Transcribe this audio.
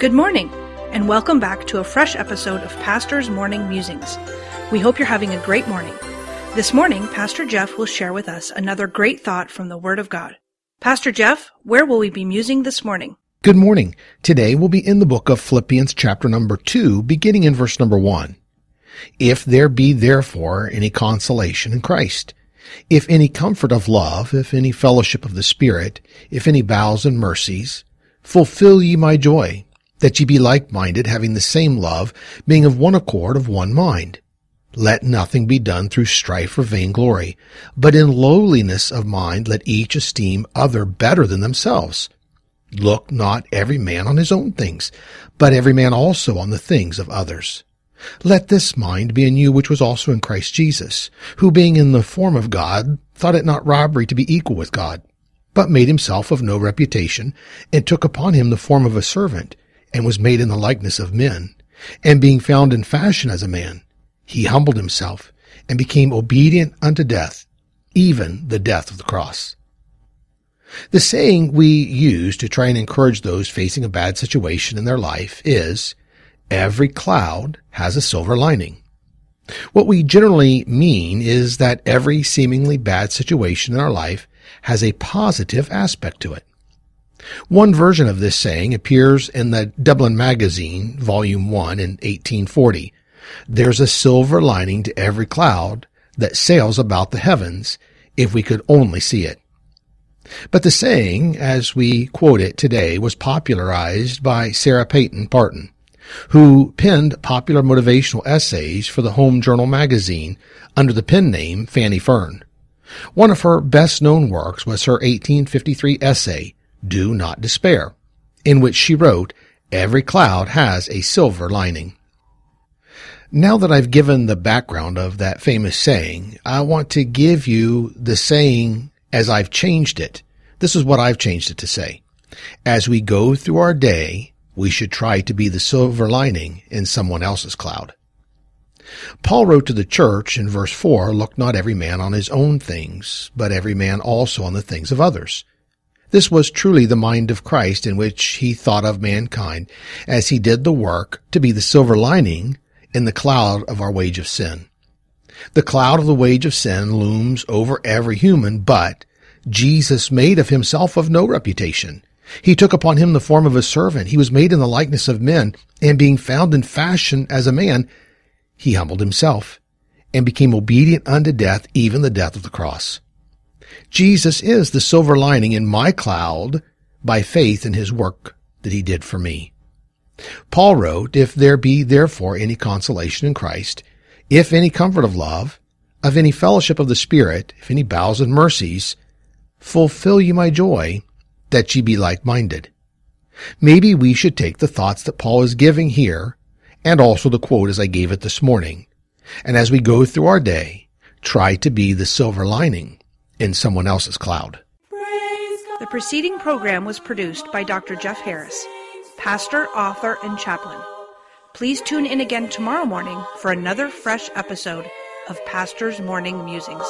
Good morning, and welcome back to a fresh episode of Pastor's Morning Musings. We hope you're having a great morning. This morning, Pastor Jeff will share with us another great thought from the Word of God. Pastor Jeff, where will we be musing this morning? Good morning. Today we'll be in the book of Philippians chapter number 2, beginning in verse number 1. If there be therefore any consolation in Christ, if any comfort of love, if any fellowship of the Spirit, if any bowels and mercies, fulfill ye my joy, that ye be like-minded, having the same love, being of one accord, of one mind. Let nothing be done through strife or vainglory, but in lowliness of mind let each esteem other better than themselves. Look not every man on his own things, but every man also on the things of others. Let this mind be in you which was also in Christ Jesus, who being in the form of God, thought it not robbery to be equal with God, but made himself of no reputation, and took upon him the form of a servant, and was made in the likeness of men. And being found in fashion as a man, he humbled himself and became obedient unto death, even the death of the cross. The saying we use to try and encourage those facing a bad situation in their life is, every cloud has a silver lining. What we generally mean is that every seemingly bad situation in our life has a positive aspect to it. One version of this saying appears in the Dublin Magazine, Volume 1 in 1840. There's a silver lining to every cloud that sails about the heavens if we could only see it. But the saying, as we quote it today, was popularized by Sarah Payson Parton, who penned popular motivational essays for the Home Journal magazine under the pen name Fanny Fern. One of her best known works was her 1853 essay, do not despair, in which she wrote, Every cloud has a silver lining. Now that I've given the background of that famous saying, I want to give you the saying as I've changed it. This is what I've changed it to say. As we go through our day, we should try to be the silver lining in someone else's cloud. Paul wrote to the church in verse 4, Look not every man on his own things, but every man also on the things of others. This was truly the mind of Christ in which he thought of mankind as he did the work to be the silver lining in the cloud of our wage of sin. The cloud of the wage of sin looms over every human, but Jesus made of himself of no reputation. He took upon him the form of a servant. He was made in the likeness of men, and being found in fashion as a man, he humbled himself and became obedient unto death, even the death of the cross. Jesus is the silver lining in my cloud by faith in his work that he did for me. Paul wrote, If there be therefore any consolation in Christ, if any comfort of love, of any fellowship of the Spirit, if any bowels and mercies, fulfill ye my joy, that ye be like-minded. Maybe we should take the thoughts that Paul is giving here, and also the quote as I gave it this morning, and as we go through our day, try to be the silver lining in someone else's cloud. The preceding program was produced by Dr. Jeff Harris, pastor, author, and chaplain. Please tune in again tomorrow morning for another fresh episode of Pastor's Morning Musings.